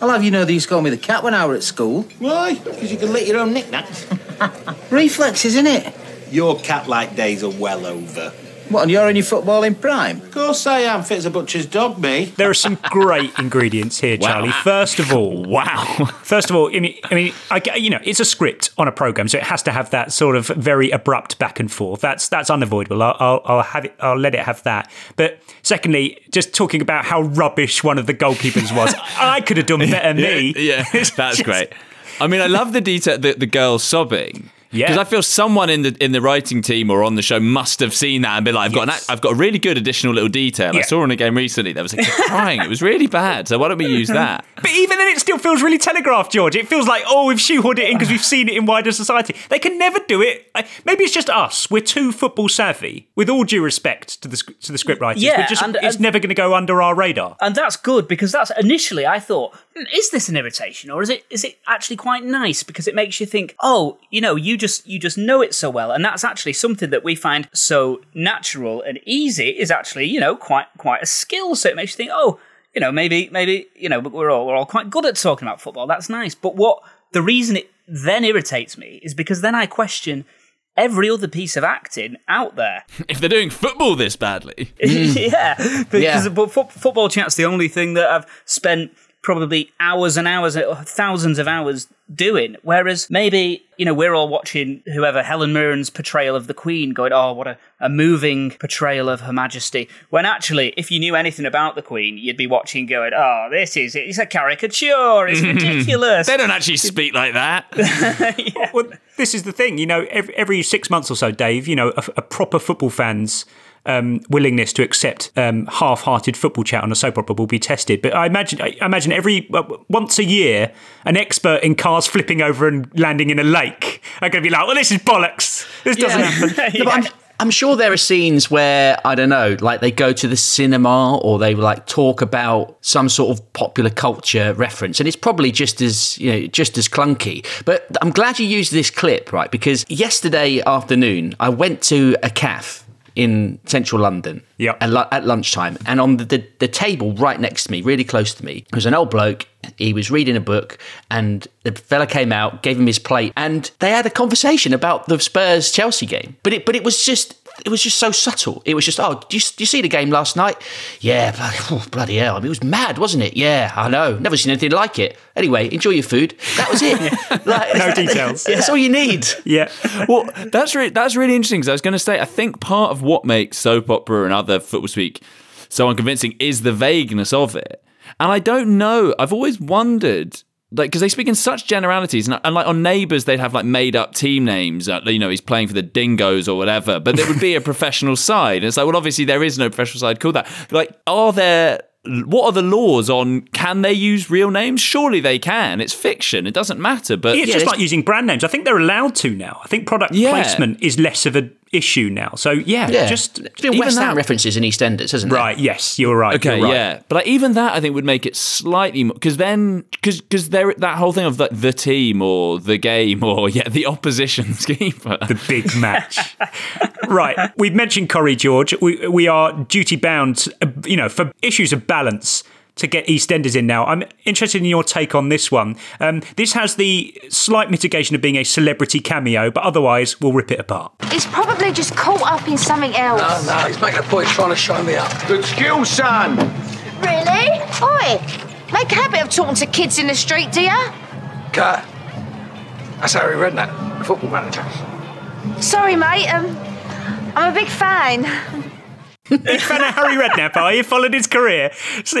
I'll have you know they used to call me the cat when I were at school. Why? Because you can lick your own knickknacks. Reflexes, isn't it? Your cat-like days are well over. What, and you're in your football in prime? Of course I am. Fit as a butcher's dog, me. There are some great ingredients here, Charlie. Wow. First of all, wow. First of all, I mean, I mean, I, you know, it's a script on a program, so it has to have that sort of very abrupt back and forth. That's that's unavoidable. I'll, I'll, I'll have it. I'll let it have that. But secondly, just talking about how rubbish one of the goalkeepers was, I could have done better than me. Yeah, yeah that's great. I mean, I love the detail, the, the girl sobbing. Yeah, because I feel someone in the in the writing team or on the show must have seen that and been like, "I've yes. got an, I've got a really good additional little detail." Yeah. I saw in a game recently there was a kid crying. It was really bad. So why don't we use that? But even then, it still feels really telegraphed, George. It feels like, oh, we've shoehorned it in because we've seen it in wider society. They can never do it. Maybe it's just us. We're too football savvy. With all due respect to the to the script writers, yeah, just, and, it's and, never going to go under our radar. And that's good because that's initially I thought, hmm, is this an irritation or is it is it actually quite nice because it makes you think, oh, you know, you just you just know it so well, and that's actually something that we find so natural and easy is actually you know quite quite a skill. So it makes you think, oh, you know, maybe maybe you know, we're all we're all quite good at talking about football. That's nice. But what the reason it then irritates me is because then I question every other piece of acting out there. If they're doing football this badly, yeah, mm. because yeah. But football chat's the only thing that I've spent probably hours and hours, uh, thousands of hours doing. Whereas maybe, you know, we're all watching whoever Helen Mirren's portrayal of the Queen going, oh, what a, a moving portrayal of Her Majesty. When actually, if you knew anything about the Queen, you'd be watching going, oh, this is, it's a caricature, it's ridiculous. they don't actually speak like that. yeah. well, this is the thing, you know, every, every six months or so, Dave, you know, a, a proper football fan's um, willingness to accept um, half-hearted football chat on a soap opera will be tested. But I imagine, I imagine every uh, once a year, an expert in cars flipping over and landing in a lake are going to be like, "Well, this is bollocks. This doesn't happen." yeah. no, I'm, I'm sure there are scenes where I don't know, like they go to the cinema or they like talk about some sort of popular culture reference, and it's probably just as you know, just as clunky. But I'm glad you used this clip, right? Because yesterday afternoon I went to a cafe in central London yep. at, at lunchtime. And on the, the, the, table right next to me, really close to me, was an old bloke. He was reading a book, and the fella came out, gave him his plate, and they had a conversation about the Spurs Chelsea game. But it, but it was just it was just so subtle. It was just, oh, do you, you see the game last night? Yeah, bloody, oh, bloody hell. I mean, it was mad, wasn't it? Yeah, I know. Never seen anything like it. Anyway, enjoy your food. That was it. like, no details. That's all you need. Yeah. well, that's really that's really interesting because I was going to say I think part of what makes soap opera and other football speak so unconvincing is the vagueness of it. And I don't know. I've always wondered like because they speak in such generalities and, and, like on neighbors they'd have like made up team names uh, you know he's playing for the dingoes or whatever but there would be a professional side and it's like well obviously there is no professional side called that like are there what are the laws on can they use real names? Surely they can. It's fiction. It doesn't matter. But it's yeah, just like using brand names. I think they're allowed to now. I think product yeah. placement is less of a issue now. So yeah, yeah. just even West Ham references in EastEnders, isn't it? Right. Yes, you're right. Okay. You're right. Yeah, but like, even that I think would make it slightly more because then because because there that whole thing of like the team or the game or yeah the opposition's keeper, the big match. right. We've mentioned Corrie George. We we are duty bound, uh, you know, for issues of balance to get EastEnders in now. I'm interested in your take on this one. Um, this has the slight mitigation of being a celebrity cameo, but otherwise we'll rip it apart. He's probably just caught up in something else. No, no, he's making a point trying to show me up. Good skill, son. Really? Oi, make a habit of talking to kids in the street, do ya? Cut. That's Harry Redknapp, the football manager. Sorry, mate. Um, I'm a big fan. Big fan of Harry Redknapp, are you? Followed his career. So,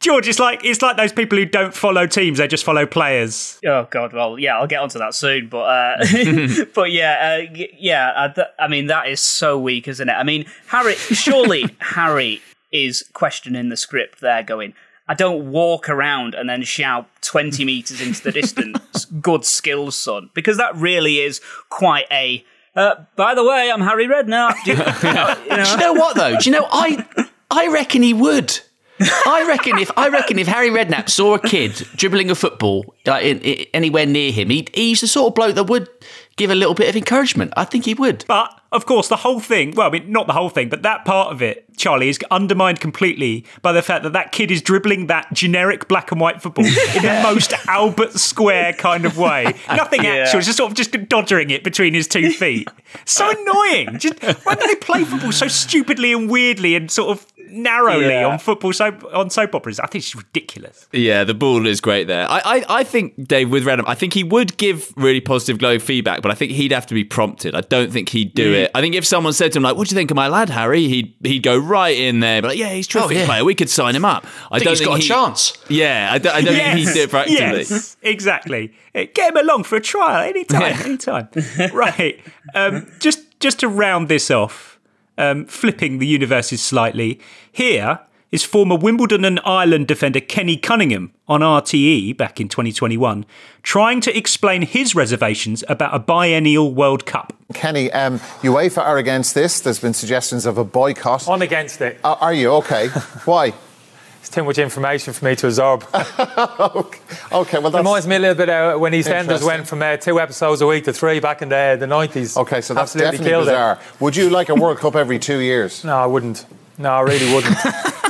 George, it's like it's like those people who don't follow teams; they just follow players. Oh God, well, yeah, I'll get onto that soon. But uh, but yeah, uh, yeah. Th- I mean, that is so weak, isn't it? I mean, Harry. Surely Harry is questioning the script there, going. I don't walk around and then shout 20 meters into the distance, good skills, son, because that really is quite a uh, by the way, I'm Harry Redknapp. Do you, you know? Do you know what though? Do you know I I reckon he would. I reckon if I reckon if Harry Redknapp saw a kid dribbling a football like in, in, anywhere near him, he, he's the sort of bloke that would give a little bit of encouragement. I think he would. But of course, the whole thing, well, I mean, not the whole thing, but that part of it, Charlie, is undermined completely by the fact that that kid is dribbling that generic black and white football in the most Albert Square kind of way. Nothing yeah. actual, just sort of just dodgering it between his two feet. So annoying. Just, why do they play football so stupidly and weirdly and sort of narrowly yeah. on football soap on soap operas. I think it's ridiculous. Yeah, the ball is great there. I, I, I think Dave with Redham, I think he would give really positive glowing feedback, but I think he'd have to be prompted. I don't think he'd do it. I think if someone said to him like, "What do you think of my lad Harry?" He'd he'd go right in there, but like, yeah, he's a terrific oh, yeah. player. We could sign him up. I, I think don't he's think got he, a chance. Yeah, I don't, I don't yes, think he'd do it practically. Yes, exactly. Get him along for a trial anytime, yeah. anytime. right. Um, just just to round this off, um, flipping the universes slightly. Here, is former Wimbledon and Ireland defender Kenny Cunningham on RTE back in 2021, trying to explain his reservations about a biennial World Cup. Kenny, um, UEFA are against this. There's been suggestions of a boycott. I'm against it. Uh, are you? Okay. Why? It's too much information for me to absorb. okay. okay, well, that reminds me a little bit of when EastEnders went from uh, two episodes a week to three back in the, the 90s. Okay, so that's Absolutely definitely bizarre. It. Would you like a World Cup every two years? No, I wouldn't. No, I really wouldn't.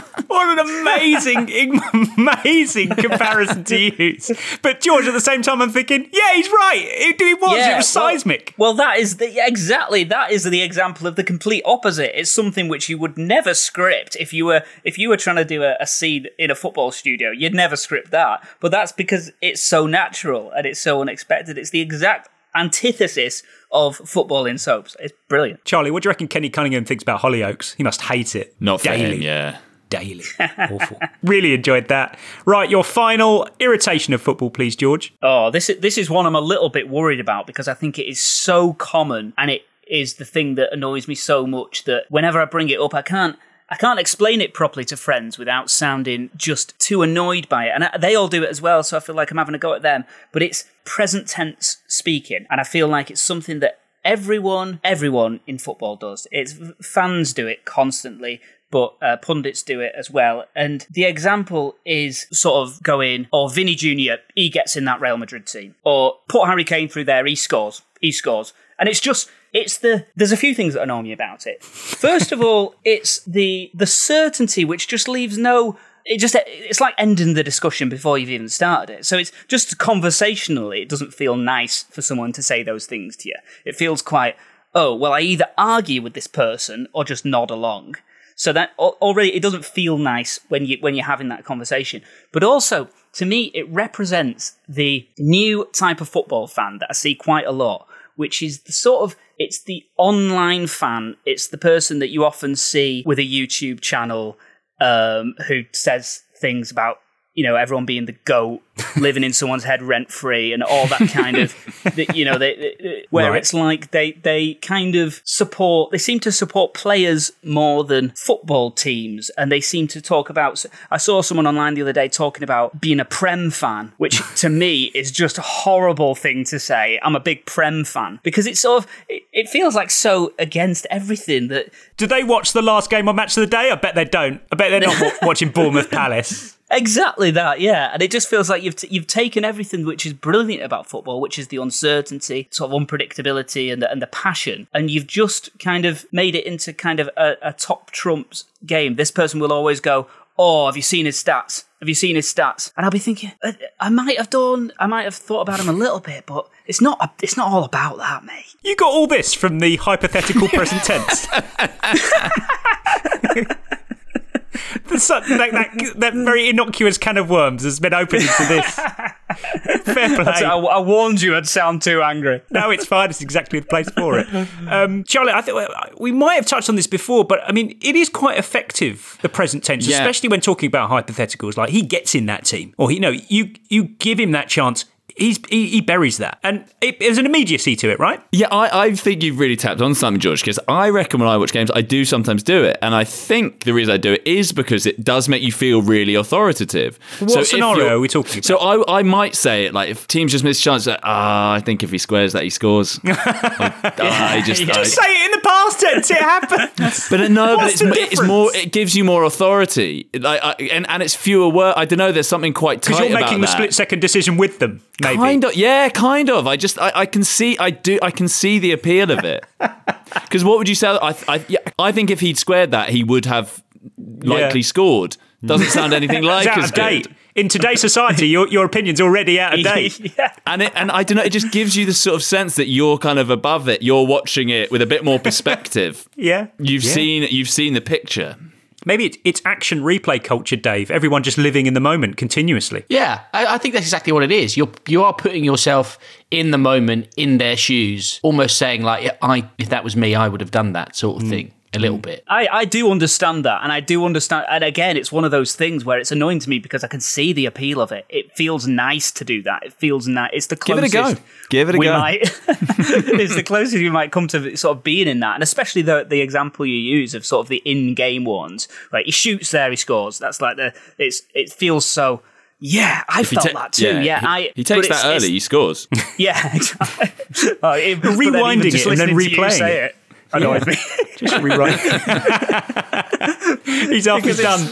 what an amazing, amazing comparison to use. But George, at the same time, I'm thinking, yeah, he's right. It, it was. Yeah, it was seismic. Well, that is the exactly that is the example of the complete opposite. It's something which you would never script if you were if you were trying to do a, a scene in a football studio. You'd never script that. But that's because it's so natural and it's so unexpected. It's the exact antithesis of football in soaps. It's brilliant. Charlie, what do you reckon Kenny Cunningham thinks about Hollyoaks? He must hate it. Not daily. for him, yeah. Daily. Awful. really enjoyed that. Right, your final irritation of football, please, George. Oh, this is, this is one I'm a little bit worried about because I think it is so common and it is the thing that annoys me so much that whenever I bring it up, I can't I can't explain it properly to friends without sounding just too annoyed by it. And they all do it as well, so I feel like I'm having a go at them. But it's present tense speaking, and I feel like it's something that everyone, everyone in football does. It's fans do it constantly. But uh, pundits do it as well. And the example is sort of going, or Vini Jr., he gets in that Real Madrid team. Or put Harry Kane through there, he scores. He scores. And it's just it's the there's a few things that annoy me about it. First of all, it's the the certainty which just leaves no it just it's like ending the discussion before you've even started it. So it's just conversationally, it doesn't feel nice for someone to say those things to you. It feels quite oh, well, I either argue with this person or just nod along. So that already it doesn't feel nice when you when you're having that conversation. But also, to me, it represents the new type of football fan that I see quite a lot, which is the sort of it's the online fan. It's the person that you often see with a YouTube channel um, who says things about you know everyone being the goat, living in someone's head rent free, and all that kind of you know they, they, where right. it's like they they kind of support. They seem to support players more than football teams, and they seem to talk about. I saw someone online the other day talking about being a Prem fan, which to me is just a horrible thing to say. I'm a big Prem fan because it's sort of it, it feels like so against everything that. Do they watch the last game on Match of the Day? I bet they don't. I bet they're not watching Bournemouth Palace. Exactly that, yeah. And it just feels like you've t- you've taken everything which is brilliant about football, which is the uncertainty, sort of unpredictability, and the, and the passion, and you've just kind of made it into kind of a, a top trumps game. This person will always go, "Oh, have you seen his stats? Have you seen his stats?" And I'll be thinking, I, I might have done, I might have thought about him a little bit, but it's not. a, It's not all about that, mate. You got all this from the hypothetical present tense. that, that, that, very innocuous can of worms has been opened to this. Fair play. I, I, warned you I'd sound too angry. No, it's fine. It's exactly the place for it. Um, Charlie, I think we might have touched on this before, but I mean, it is quite effective, the present tense, yeah. especially when talking about hypotheticals. Like, he gets in that team, or, you know, you, you give him that chance he's he, he, buries that, and it, there's an immediacy to it, right? Yeah, I, I think you've really tapped on something, George. Because I reckon when I watch games, I do sometimes do it, and I think the reason I do it is because it does make you feel really authoritative. What so scenario are we talking about? So I, I might say it like if teams just miss a chance, ah, uh, I think if he squares that, he scores. like, I just, just I, say it in the. It happens. but no, but it's, it's, more. It gives you more authority. Like, I, and and it's fewer words. I don't know. There's something quite tight because you're making the split second decision with them. Maybe. Kind of, yeah, kind of. I just, I, I can see, I do, I can see the appeal of it. Because what would you say? I, I, yeah, I think if he'd squared that, he would have likely yeah. scored. Doesn't sound anything like out as good. In today's society, your, your opinion's already out of date. yeah. And it, and I don't know, it just gives you the sort of sense that you're kind of above it. You're watching it with a bit more perspective. yeah. You've yeah. seen you've seen the picture. Maybe it's action replay culture, Dave. Everyone just living in the moment continuously. Yeah, I, I, think that's exactly what it is. You're you are putting yourself in the moment, in their shoes, almost saying like, "I if that was me, I would have done that," sort of mm. thing a little mm. bit. I, I do understand that, and I do understand. And again, it's one of those things where it's annoying to me because I can see the appeal of it. It feels nice to do that. It feels nice. It's the closest. Give it a go. Give it a we go. Might, it's the closest you might come to sort of being in that, and especially the the example you use of sort of the in-game ones. Right, he shoots there, he scores. That's like the. It's it feels so. Yeah, I felt ta- that too. Yeah, yeah he, I, he takes that early. He scores. Yeah, exactly. uh, it, Rewinding it and then replaying it. it annoys me. Just rewrite. He's off. He's done.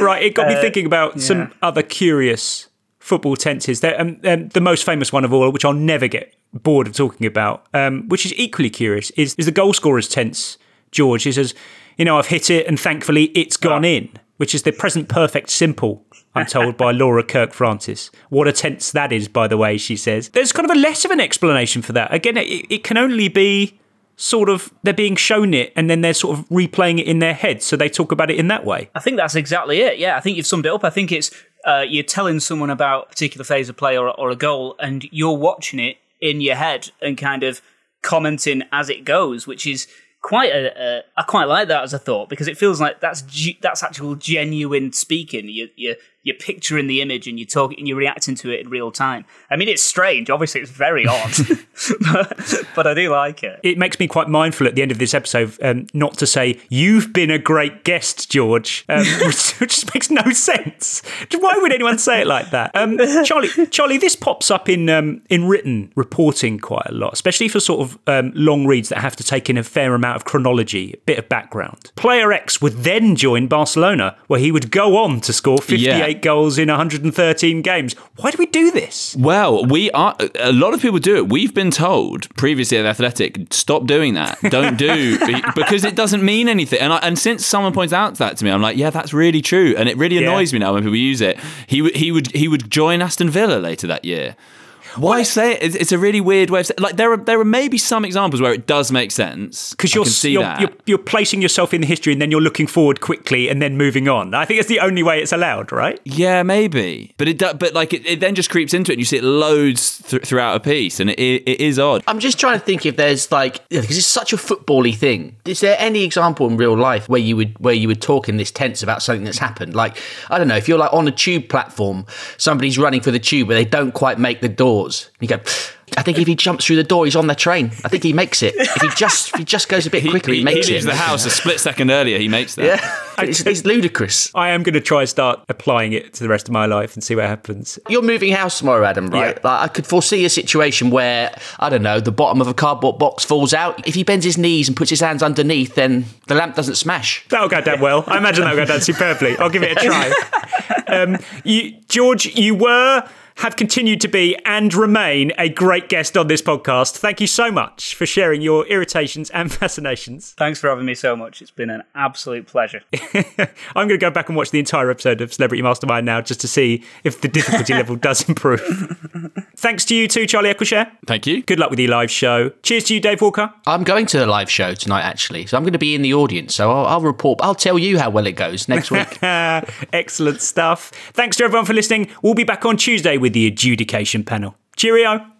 right. It got me uh, thinking about yeah. some other curious football tenses. Um, um, the most famous one of all, which I'll never get bored of talking about, um, which is equally curious, is, is the goal scorer's tense. George, he says, you know, I've hit it and thankfully it's gone oh. in, which is the present perfect simple I'm told by Laura Kirk Francis. What a tense that is, by the way, she says. There's kind of a less of an explanation for that. Again, it, it can only be sort of they're being shown it and then they're sort of replaying it in their head. So they talk about it in that way. I think that's exactly it. Yeah, I think you've summed it up. I think it's uh, you're telling someone about a particular phase of play or, or a goal and you're watching it in your head and kind of commenting as it goes, which is quite a, a I quite like that as a thought because it feels like that's that's actual genuine speaking. You you you're picturing the image and you're talking and you're reacting to it in real time. I mean, it's strange. Obviously, it's very odd, but, but, I do like it. It makes me quite mindful at the end of this episode um, not to say "You've been a great guest, George," um, which, which makes no sense. Why would anyone say it like that? Um, Charlie, Charlie, this pops up in um, in written reporting quite a lot, especially for sort of um, long reads that have to take in a fair amount of chronology, a bit of background. Player X would then join Barcelona, where he would go on to score 58 yeah goals in 113 games. Why do we do this? Well, we are. A lot of people do it. We've been told previously at Athletic, stop doing that. Don't do because it doesn't mean anything. And I, and since someone points out that to me, I'm like, yeah, that's really true, and it really annoys yeah. me now when people use it. He he would he would join Aston Villa later that year. Why say it? It's, it's a really weird way of saying. Like there are there are maybe some examples where it does make sense Because you're, can see you're, you're you're placing yourself in the history and then you're looking forward quickly and then moving on. I think it's the only way it's allowed, right? Yeah, maybe, but it but like it, it then just creeps into it, and you see it loads th- throughout a piece, and it, it, it is odd. I'm just trying to think if there's like because it's such a footbally thing. Is there any example in real life where you would where you would talk in this tense about something that's happened? Like I don't know if you're like on a tube platform, somebody's running for the tube, but they don't quite make the doors. You go. I think if he jumps through the door, he's on the train. I think he makes it. If he just if he just goes a bit quicker, he, he, makes he leaves it. the house a split second earlier. He makes that. Yeah, it's, it's ludicrous. I am going to try and start applying it to the rest of my life and see what happens. You're moving house tomorrow, Adam, right? Like, I could foresee a situation where, I don't know, the bottom of a cardboard box falls out. If he bends his knees and puts his hands underneath, then the lamp doesn't smash. That'll go down well. I imagine that'll go down superbly. I'll give it a try. Um, you, George, you were, have continued to be, and remain a great guest on this podcast. Thank you so much for sharing your irritations and fascinations. Thanks for having me so much. It's been an absolute pleasure. I'm going to go back and watch the entire episode of Celebrity Mastermind now just to see if the difficulty level does improve. Thanks to you too, Charlie Eccleshare. Thank you. Good luck with your live show. Cheers to you, Dave Walker. I'm going to a live show tonight, actually, so I'm going to be in the audience. So I'll, I'll report. I'll tell you how well it goes next week. Excellent stuff. Thanks to everyone for listening. We'll be back on Tuesday with the adjudication panel. Cheerio.